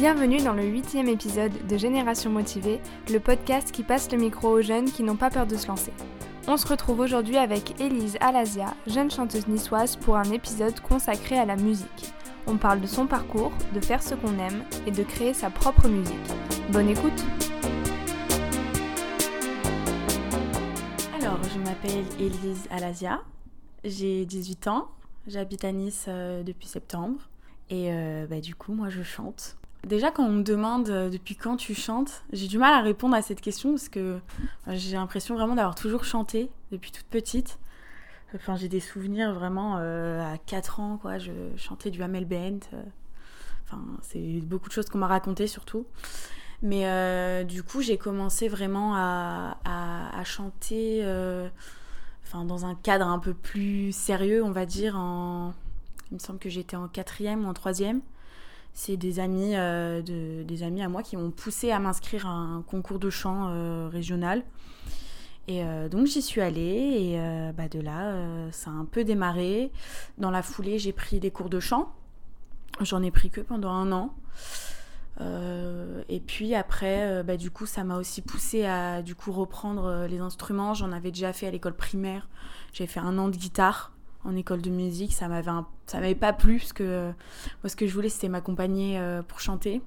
Bienvenue dans le huitième épisode de Génération Motivée, le podcast qui passe le micro aux jeunes qui n'ont pas peur de se lancer. On se retrouve aujourd'hui avec Élise Alazia, jeune chanteuse niçoise, pour un épisode consacré à la musique. On parle de son parcours, de faire ce qu'on aime et de créer sa propre musique. Bonne écoute Alors, je m'appelle Élise Alazia, j'ai 18 ans, j'habite à Nice euh, depuis septembre et euh, bah, du coup, moi je chante. Déjà, quand on me demande euh, depuis quand tu chantes, j'ai du mal à répondre à cette question parce que j'ai l'impression vraiment d'avoir toujours chanté depuis toute petite. Enfin, j'ai des souvenirs vraiment à 4 ans, quoi. Je chantais du Hamel Bent. Enfin, c'est beaucoup de choses qu'on m'a racontées surtout. Mais du coup, j'ai commencé vraiment à, à chanter enfin, dans un cadre un peu plus sérieux, on va dire. En... Il me semble que j'étais en quatrième ou en troisième. C'est des amis, euh, de, des amis à moi qui m'ont poussé à m'inscrire à un concours de chant euh, régional. Et euh, donc j'y suis allée et bah, de là, ça a un peu démarré. Dans la foulée, j'ai pris des cours de chant. J'en ai pris que pendant un an. Et puis après, bah, du coup, ça m'a aussi poussé à du coup reprendre les instruments. J'en avais déjà fait à l'école primaire. J'ai fait un an de guitare en école de musique. Ça m'avait ça m'avait pas plu parce que moi, ce que je voulais, c'était m'accompagner pour chanter.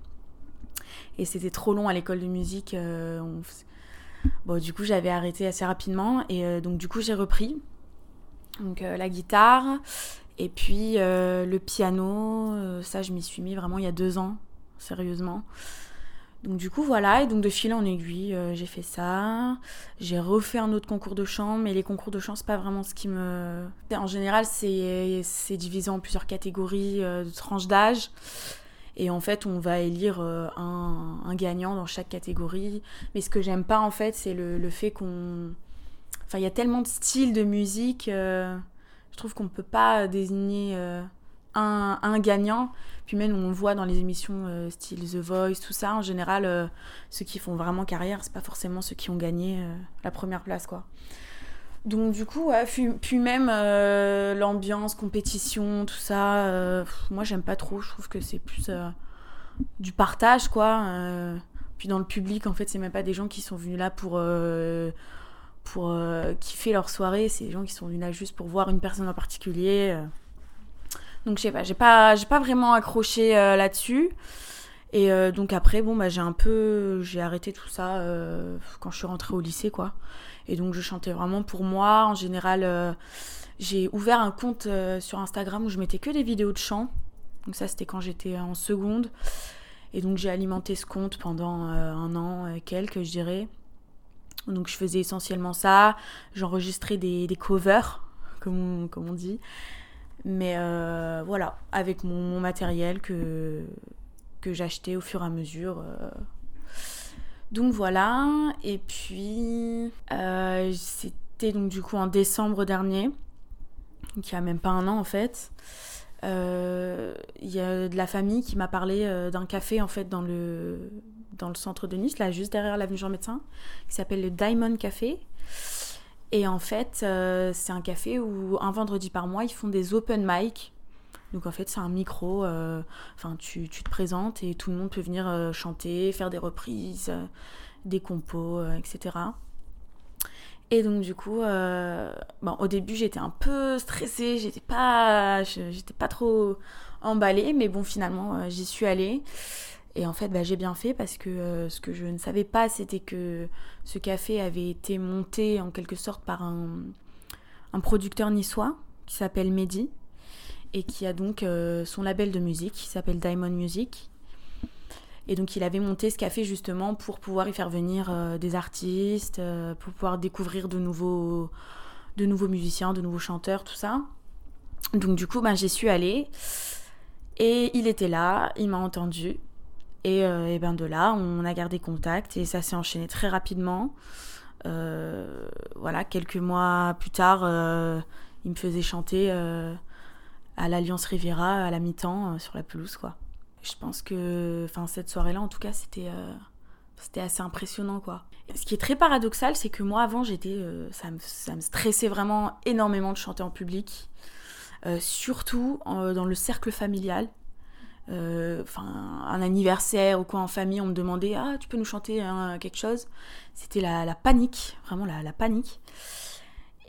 Et c'était trop long à l'école de musique. Bon, du coup, j'avais arrêté assez rapidement et donc du coup, j'ai repris donc la guitare et puis le piano. ça, je m'y suis mis vraiment il y a deux ans sérieusement. Donc du coup voilà, et donc de fil en aiguille, euh, j'ai fait ça. J'ai refait un autre concours de chant, mais les concours de chant, c'est pas vraiment ce qui me... En général, c'est divisé en plusieurs catégories euh, de tranches d'âge. Et en fait, on va élire euh, un, gagnant dans chaque catégorie. Mais ce que j'aime pas, en fait, c'est le, fait qu'on... Enfin, il y a tellement de styles de musique. je trouve qu'on ne peut pas désigner un, gagnant. Puis même, on le voit dans les émissions euh, style The Voice, tout ça, en général, euh, ceux qui font vraiment carrière, c'est pas forcément ceux qui ont gagné euh, la première place, quoi. Donc du coup, puis, même l'ambiance, compétition, tout ça, moi j'aime pas trop, je trouve que c'est plus du partage, quoi. puis dans le public, en fait, c'est même pas des gens qui sont venus là pour pour kiffer leur soirée, c'est des gens qui sont venus là juste pour voir une personne en particulier. Donc je sais pas, j'ai pas, pas vraiment accroché euh, là-dessus. Et euh, donc après, bon, bah, j'ai un peu, j'ai arrêté tout ça euh, quand je suis rentrée au lycée, quoi. Et donc je chantais vraiment pour moi. En général, j'ai ouvert un compte sur Instagram où je mettais que des vidéos de chant. Donc ça, c'était quand j'étais en seconde. Et donc j'ai alimenté ce compte pendant un an, quelques, je dirais. Donc je faisais essentiellement ça. J'enregistrais des, des covers, comme on dit. Mais euh, voilà, avec mon, matériel que, que j'achetais au fur et à mesure. Euh. Donc voilà, et puis euh, c'était donc du coup en décembre dernier, qui il a même pas un an en fait. Il y a de la famille qui m'a parlé d'un café en fait dans le, dans le centre de Nice, là juste derrière l'avenue Jean Médecin, qui s'appelle le Diamond Café. Et en fait, euh, c'est un café où un vendredi par mois, ils font des open mic. Donc en fait, c'est un micro, euh, enfin tu, tu, te présentes et tout le monde peut venir euh, chanter, faire des reprises, des compos, etc. Et donc du coup, bon, au début j'étais un peu stressée, j'étais pas, j'étais pas trop emballée, mais bon finalement j'y suis allée. Et en fait, bah, j'ai bien fait parce que euh, ce que je ne savais pas, c'était que ce café avait été monté en quelque sorte par un, producteur niçois qui s'appelle Mehdi et qui a donc euh, son label de musique qui s'appelle Diamond Music. Et donc il avait monté ce café justement pour pouvoir y faire venir euh, des artistes, pour pouvoir découvrir de nouveaux, musiciens, de nouveaux chanteurs, tout ça. Donc du coup, ben, j'y suis allée. Et il était là, il m'a entendu. Et, euh, et, ben de là, on a gardé contact et ça s'est enchaîné très rapidement. Euh, voilà, quelques mois plus tard, euh, il me faisait chanter à l'Alliance Riviera à la mi-temps sur la pelouse, quoi. Je pense que, enfin, cette soirée-là, en tout cas, c'était c'était assez impressionnant, quoi. ce qui est très paradoxal, c'est que moi, avant, j'étais, ça me, ça, me, stressait vraiment énormément de chanter en public, surtout dans le cercle familial. Enfin un anniversaire ou quoi en famille, on me demandait ah tu peux nous chanter hein, quelque chose. C'était la, panique, vraiment la, la panique.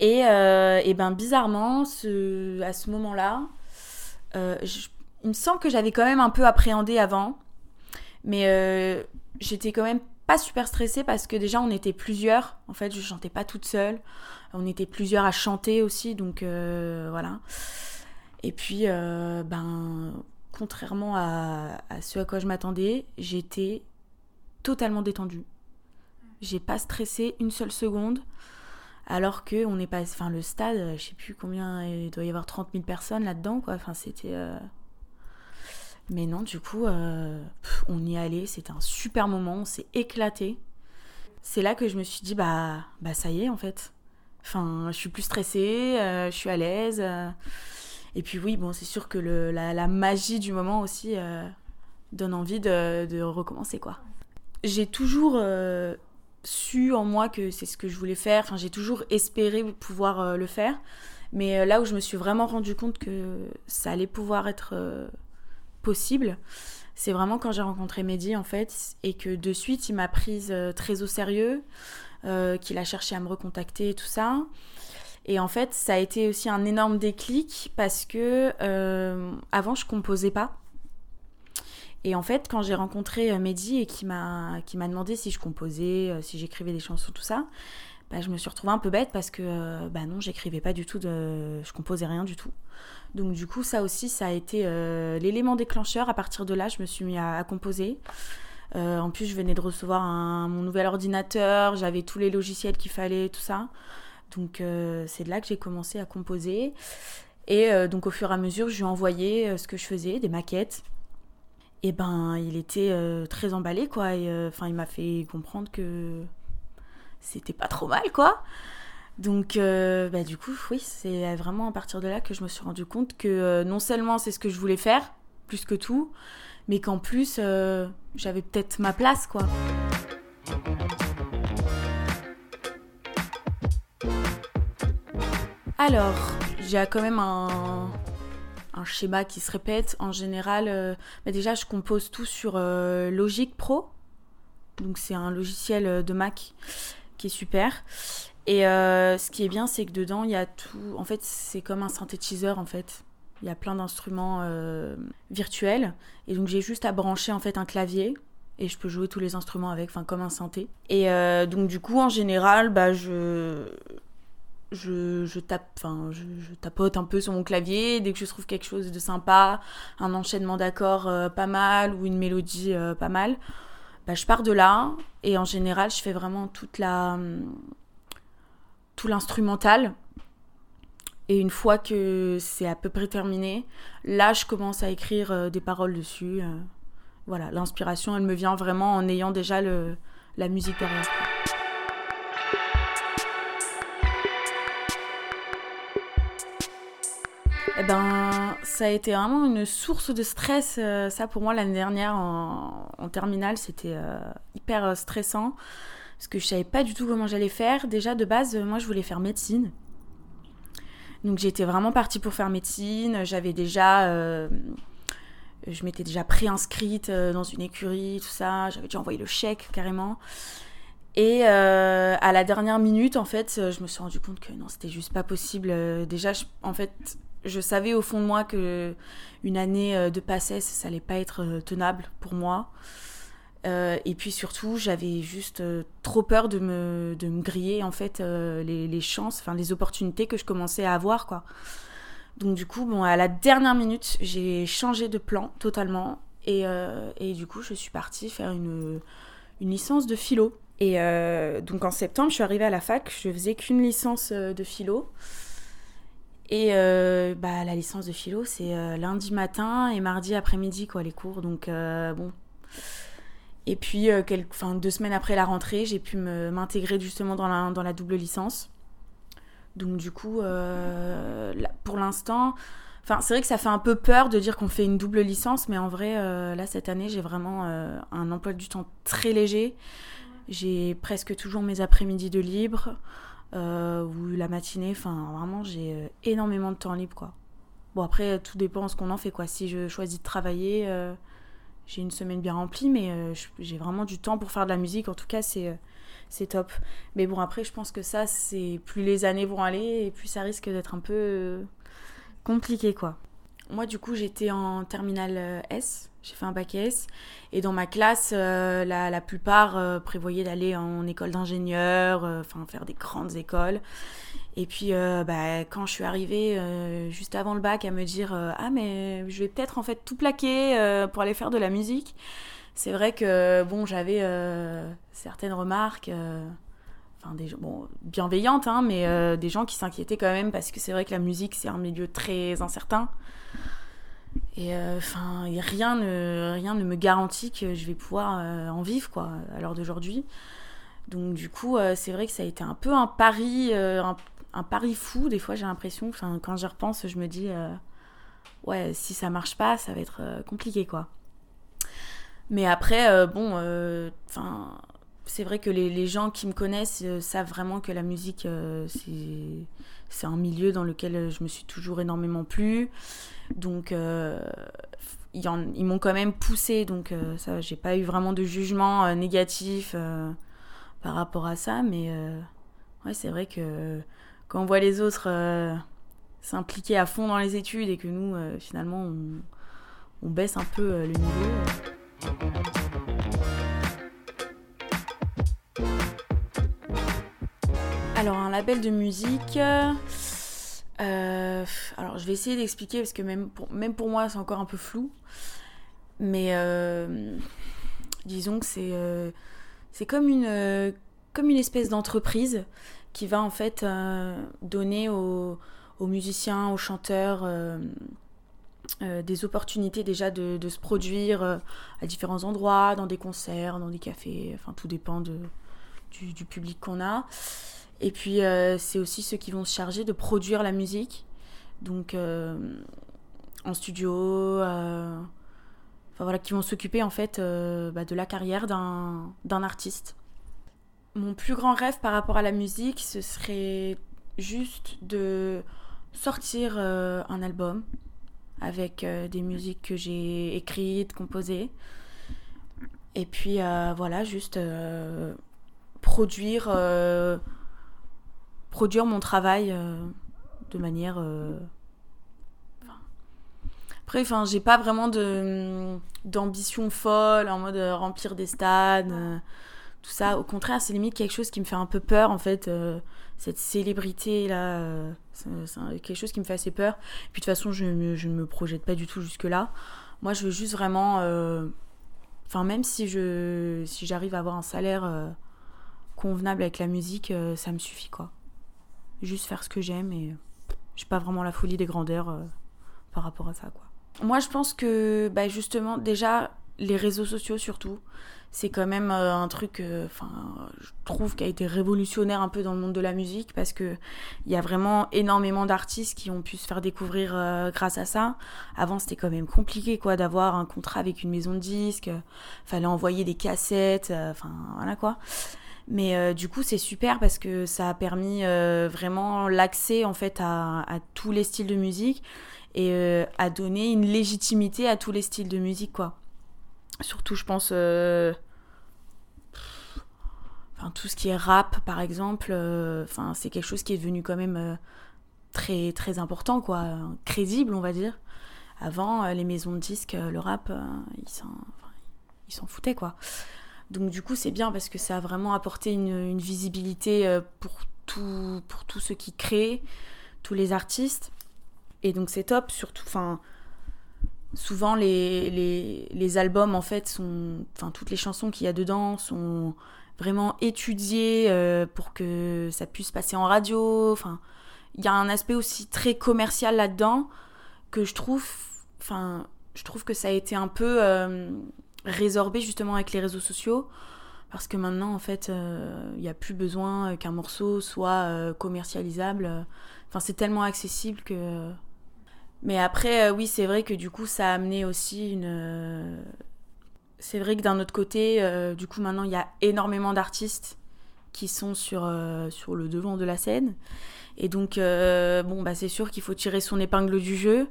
Et, et, ben bizarrement, ce, à ce moment-là, il me semble que j'avais quand même un peu appréhendé avant, mais j'étais quand même pas super stressée parce que déjà on était plusieurs. En fait, je chantais pas toute seule. On était plusieurs à chanter aussi, donc euh, voilà. Et puis, euh, ben, contrairement à, ce à quoi je m'attendais, j'étais totalement détendue. J'ai pas stressé une seule seconde. Alors que on pas, enfin le stade, je sais plus combien, il doit y avoir 30 000 personnes là-dedans, quoi. Enfin. Euh, mais non, du coup, on y allait, c'était un super moment, on s'est éclaté. C'est là que je me suis dit, bah, bah ça y est, en fait. Enfin, je suis plus stressée, euh, je suis à l'aise. Euh. et puis oui, bon, c'est sûr que le, la, magie du moment aussi euh, donne envie de, de, recommencer, quoi. J'ai toujours su en moi que c'est ce que je voulais faire. Enfin, j'ai toujours espéré pouvoir le faire. Mais là où je me suis vraiment rendu compte que ça allait pouvoir être possible, c'est vraiment quand j'ai rencontré Mehdi en fait, et que de suite il m'a prise très au sérieux. Euh, qu'il a cherché à me recontacter et tout ça. Et en fait, ça a été aussi un énorme déclic parce que euh, avant, je composais pas. Et en fait, quand j'ai rencontré euh, Mehdi et qui m'a qui m'a demandé si je composais, si j'écrivais des chansons, tout ça, bah, je me suis retrouvée un peu bête parce que bah non, j'écrivais pas du tout, je composais rien du tout. Donc du coup, ça aussi, ça a été l'élément déclencheur. À partir de là, je me suis mis à composer. Euh, en plus, je venais de recevoir mon nouvel ordinateur, j'avais tous les logiciels qu'il fallait, tout ça. Donc, euh, c'est de là que j'ai commencé à composer. Et euh, donc, au fur et à mesure, je lui ai envoyé ce que je faisais, des maquettes. Et ben, il était très emballé, quoi. Enfin, il m'a fait comprendre que c'était pas trop mal, quoi. Donc, bah, du coup, oui, c'est vraiment à partir de là que je me suis rendu compte que non seulement c'est ce que je voulais faire, plus que tout, mais qu'en plus, euh, j'avais peut-être ma place, quoi. Alors, j'ai quand même un, schéma qui se répète. En général, euh, bah déjà, je compose tout sur euh, Logic Pro. Donc, c'est un logiciel de Mac qui est super. Et ce qui est bien, c'est que dedans, il y a tout. En fait, c'est comme un synthétiseur, en fait. Il y a plein d'instruments euh, virtuels. Et donc j'ai juste à brancher en fait un clavier et je peux jouer tous les instruments avec, enfin comme un synthé. Et euh, donc du coup en général, bah je je, tape, enfin je, tapote un peu sur mon clavier dès que je trouve quelque chose de sympa, un enchaînement d'accords euh, pas mal ou une mélodie pas mal. Bah, je pars de là et en général je fais vraiment toute la tout l'instrumental et une fois que c'est à peu près terminé, là, je commence à écrire euh, des paroles dessus. Euh. voilà, l'inspiration, elle me vient vraiment en ayant déjà la musique derrière. Eh ben, ça a été vraiment une source de stress. Euh, ça, pour moi, l'année dernière, en, terminale, c'était hyper stressant. Parce que je savais pas du tout comment j'allais faire. Déjà, de base, moi, je voulais faire médecine. Donc j'étais vraiment partie pour faire médecine. J'avais déjà, euh, je m'étais déjà préinscrite euh, dans une écurie, tout ça. J'avais déjà envoyé le chèque carrément. Et euh, à la dernière minute, en fait, je me suis rendu compte que non, c'était juste pas possible. Déjà, en fait, je savais au fond de moi que une année de passesse, ça allait pas être tenable pour moi. Euh, et puis surtout, j'avais juste euh, trop peur de me, de me griller en fait euh, les, les, chances, enfin les opportunités que je commençais à avoir quoi. Donc du coup, bon, à la dernière minute, j'ai changé de plan totalement et, et, du coup, je suis partie faire une, licence de philo. Et donc en septembre, je suis arrivée à la fac, je faisais qu'une licence de philo. Et bah, la licence de philo, c'est lundi matin et mardi après-midi, quoi, les cours. Donc, bon, et puis, euh, deux semaines après la rentrée, j'ai pu m'intégrer justement dans la double licence. Donc du coup, euh, pour l'instant, enfin c'est vrai que ça fait un peu peur de dire qu'on fait une double licence, mais en vrai, euh, là cette année, j'ai vraiment un emploi du temps très léger. J'ai presque toujours mes après-midi de libre ou la matinée. Enfin, vraiment, j'ai énormément de temps libre, quoi. Bon, après, tout dépend ce qu'on en fait, quoi. Si je choisis de travailler, j'ai une semaine bien remplie, mais j'ai vraiment du temps pour faire de la musique. En tout cas, c'est c'est top. Mais bon, après, je pense que ça, c'est plus les années vont aller et plus ça risque d'être un peu compliqué, quoi. Moi, du coup, j'étais en terminale S j'ai fait un bac S. Et dans ma classe, euh, la, la, plupart euh, prévoyaient d'aller en école d'ingénieur, euh, faire des grandes écoles. Et puis, bah, quand je suis arrivée juste avant le bac à me dire Ah, mais je vais peut-être en fait tout plaquer pour aller faire de la musique, c'est vrai que bon, j'avais certaines remarques. Enfin, des bon, bienveillantes, hein, mais des gens qui s'inquiétaient quand même parce que c'est vrai que la musique c'est un milieu très incertain. Et euh, enfin, rien, ne, me garantit que je vais pouvoir euh, en vivre, quoi, à l'heure d'aujourd'hui. Donc, du coup, euh, c'est vrai que ça a été un peu un pari, un, pari fou. Des fois, j'ai l'impression, quand j'y repense, je me dis, ouais, si ça marche pas, ça va être compliqué, quoi. Mais après, bon, enfin c'est vrai que les, les, gens qui me connaissent savent vraiment que la musique, c'est un milieu dans lequel je me suis toujours énormément plu. Donc, euh, ils, m'ont quand même poussé, donc euh, ça, j'ai pas eu vraiment de jugement euh, négatif par rapport à ça, mais ouais, c'est vrai que quand on voit les autres s'impliquer à fond dans les études et que nous, finalement, on, on, baisse un peu le niveau. Alors, un label de musique. Euh, alors, je vais essayer d'expliquer parce que même pour, même pour moi, c'est encore un peu flou. Mais euh, disons que c'est euh, comme une, espèce d'entreprise qui va en fait donner aux, musiciens, aux chanteurs. Des opportunités déjà de, se produire à différents endroits, dans des concerts, dans des cafés, enfin tout dépend de, du, public qu'on a. Et puis, euh, c'est aussi ceux qui vont se charger de produire la musique. Donc, euh, en studio. Euh, enfin, voilà, qui vont s'occuper en fait bah, de la carrière d'un artiste. Mon plus grand rêve par rapport à la musique, ce serait juste de sortir un album avec des musiques que j'ai écrites, composées. Et puis voilà, juste produire produire mon travail euh, de manière. Euh, après, enfin, j'ai pas vraiment d'ambition folle en mode euh, remplir des stades, tout ça. Au contraire, c'est limite quelque chose qui me fait un peu peur en fait. cette célébrité là, c'est quelque chose qui me fait assez peur. Puis de toute façon, je, ne me projette pas du tout jusque là. Moi, je veux juste vraiment, enfin, même si je si j'arrive à avoir un salaire convenable avec la musique, ça me suffit quoi juste faire ce que j'aime et j'ai pas vraiment la folie des grandeurs euh, par rapport à ça quoi. Moi je pense que bah, justement déjà les réseaux sociaux surtout c'est quand même euh, un truc euh, enfin je trouve qui a été révolutionnaire un peu dans le monde de la musique parce que il y a vraiment énormément d'artistes qui ont pu se faire découvrir grâce à ça avant c'était quand même compliqué quoi d'avoir un contrat avec une maison de disques fallait envoyer des cassettes enfin voilà quoi mais euh, du coup, c'est super parce que ça a permis euh, vraiment l'accès en fait à, tous les styles de musique et euh, à donner une légitimité à tous les styles de musique, quoi. Surtout, je pense, enfin, tout ce qui est rap, par exemple, enfin, c'est quelque chose qui est devenu quand même très très important, quoi, crédible, on va dire. Avant, les maisons de disques, le rap, ils s'en foutaient, quoi. Donc du coup, c'est bien parce que ça a vraiment apporté une, visibilité euh, pour, tout, pour tous ceux qui créent, tous les artistes. Et donc c'est top, surtout, enfin, souvent les, les, les, albums, en fait, sont, enfin, toutes les chansons qu'il y a dedans sont vraiment étudiées euh, pour que ça puisse passer en radio. Enfin, il y a un aspect aussi très commercial là-dedans que je trouve, enfin, je trouve que ça a été un peu... Euh, résorbé justement avec les réseaux sociaux parce que maintenant en fait il euh, n'y a plus besoin qu'un morceau soit euh, commercialisable enfin c'est tellement accessible que mais après euh, oui c'est vrai que du coup ça a amené aussi une c'est vrai que d'un autre côté du coup maintenant il y a énormément d'artistes qui sont sur, sur le devant de la scène Et donc, bon, bah, c'est sûr qu'il faut tirer son épingle du jeu.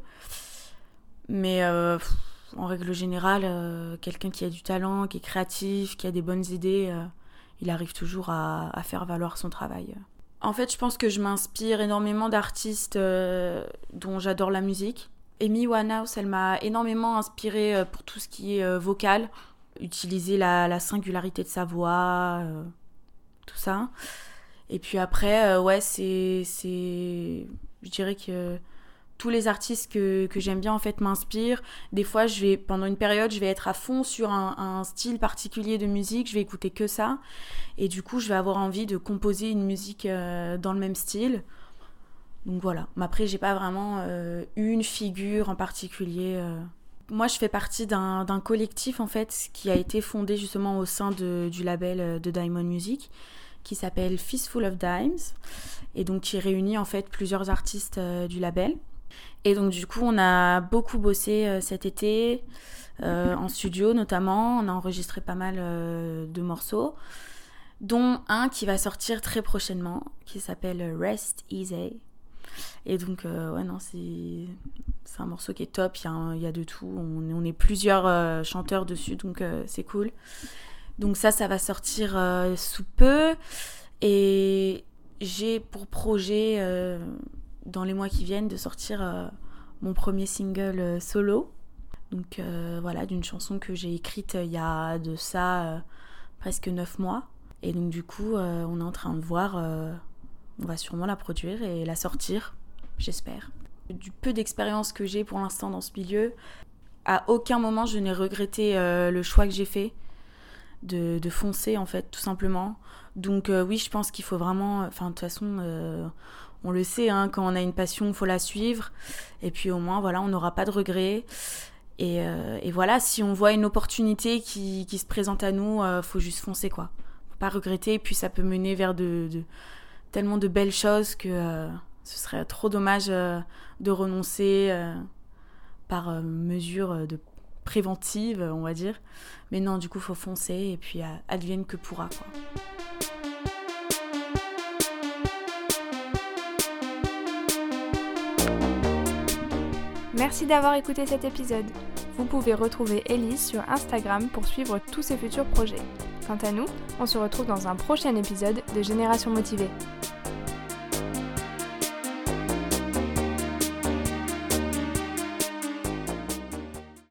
Mais en règle générale, quelqu'un qui a du talent, qui est créatif, qui a des bonnes idées, il arrive toujours à, faire valoir son travail. En fait, je pense que je m'inspire énormément d'artistes dont j'adore la musique. Amy Winehouse, elle m'a énormément inspirée euh, pour tout ce qui est euh, vocal, utiliser la, singularité de sa voix, euh, tout ça. Et puis après, ouais, c'est, c'est, je dirais que tous les artistes que, que j'aime bien en fait m'inspirent. Des fois, je vais pendant une période, je vais être à fond sur un, style particulier de musique, je vais écouter que ça, et du coup, je vais avoir envie de composer une musique dans le même style. Donc voilà. Mais après, j'ai pas vraiment euh, une figure en particulier. Euh. Moi, je fais partie d'un collectif en fait qui a été fondé justement au sein de, du label euh, de Diamond Music qui s'appelle Fistful of Dimes et donc qui réunit en fait plusieurs artistes du label. Et donc du coup, on a beaucoup bossé cet été en studio notamment. On a enregistré pas mal de morceaux, dont un qui va sortir très prochainement, qui s'appelle Rest Easy. Et donc, euh, ouais, non, c'est un morceau qui est top. Il y, a, de tout. On, on est plusieurs euh, chanteurs dessus, donc euh, c'est cool. Donc, ça, ça va sortir sous peu. Et j'ai pour projet, dans les mois qui viennent, de sortir mon premier single solo. Donc, voilà, d'une chanson que j'ai écrite il y a de ça presque neuf mois. Et donc, du coup, on est en train de voir on va sûrement la produire et la sortir, j'espère. Du peu d'expérience que j'ai pour l'instant dans ce milieu, à aucun moment je n'ai regretté euh, le choix que j'ai fait de, foncer en fait, tout simplement. Donc euh, oui, je pense qu'il faut vraiment, enfin de toute façon, euh, on le sait, hein, quand on a une passion, il faut la suivre. Et puis au moins, voilà, on n'aura pas de regrets. Et, voilà, si on voit une opportunité qui, se présente à nous, faut juste foncer quoi. Faut pas regretter. Et puis ça peut mener vers de tellement de belles choses que euh, ce serait trop dommage euh, de renoncer euh, par mesure de préventive, on va dire. Mais non, du coup, faut foncer et puis advienne que pourra. Merci d'avoir écouté cet épisode. Vous pouvez retrouver Elise sur Instagram pour suivre tous ses futurs projets. Quant à nous, on se retrouve dans un prochain épisode de Génération Motivée.